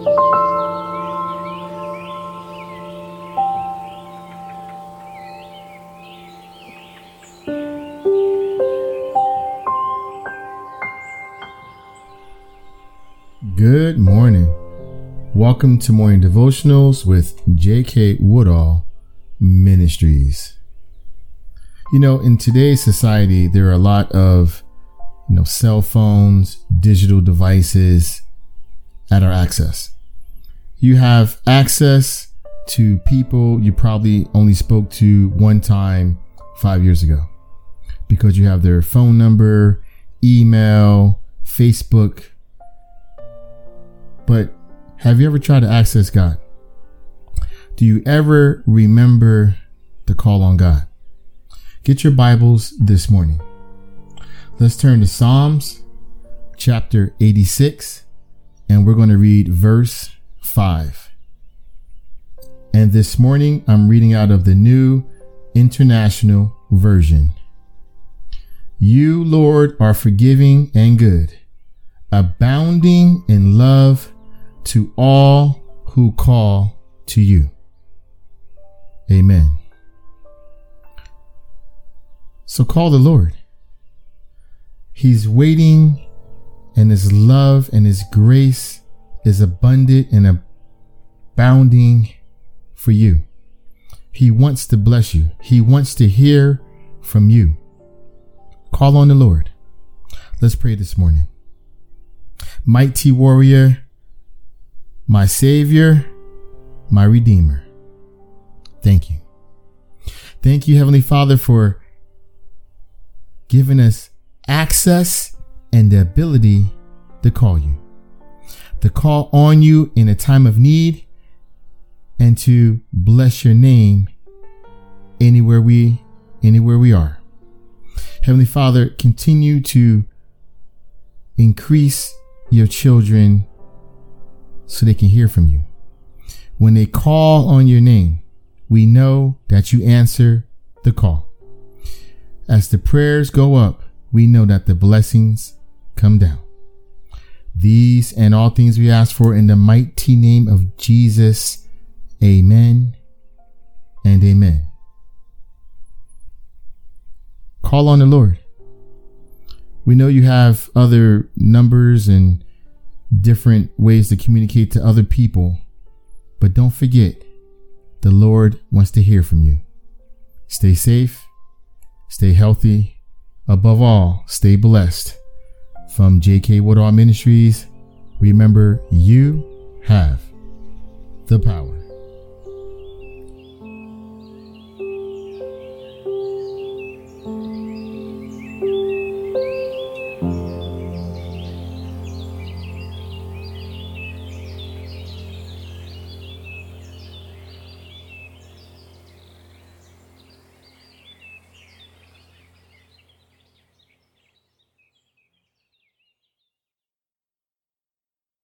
Good morning. Welcome to Morning Devotionals with J.K. Woodall Ministries. You know, in today's society, there are a lot of, you know, cell phones, digital devices at our access. You have access to people you probably only spoke to one time five years ago because you have their phone number, email, Facebook, but have you ever tried to access God? Do you ever remember to call on God? Get your Bibles this morning. Let's turn to Psalms chapter 86 and we're going to read verse 5. And this morning I'm reading out of the New International Version. You, Lord, are forgiving and good, abounding in love to all who call to you. Amen. So call the Lord. He's waiting, and His love and His grace is abundant and abounding for you. He wants to bless you, He wants to hear from you. Call on the Lord. Let's pray this morning. Mighty warrior, my Savior, my Redeemer. Thank you. Thank you, Heavenly Father, for giving us access and the ability to call you, to call on you in a time of need, and to bless your name anywhere we anywhere we are. Heavenly Father, continue to increase your children so they can hear from you. When they call on your name, we know that you answer the call. As the prayers go up, we know that the blessings come down. These and all things we ask for in the mighty name of Jesus. Amen and amen. Call on the Lord. We know you have other numbers and different ways to communicate to other people. But don't forget, the Lord wants to hear from you. Stay safe, stay healthy, above all, stay blessed. From J.K. Woodall Ministries, remember you have the power.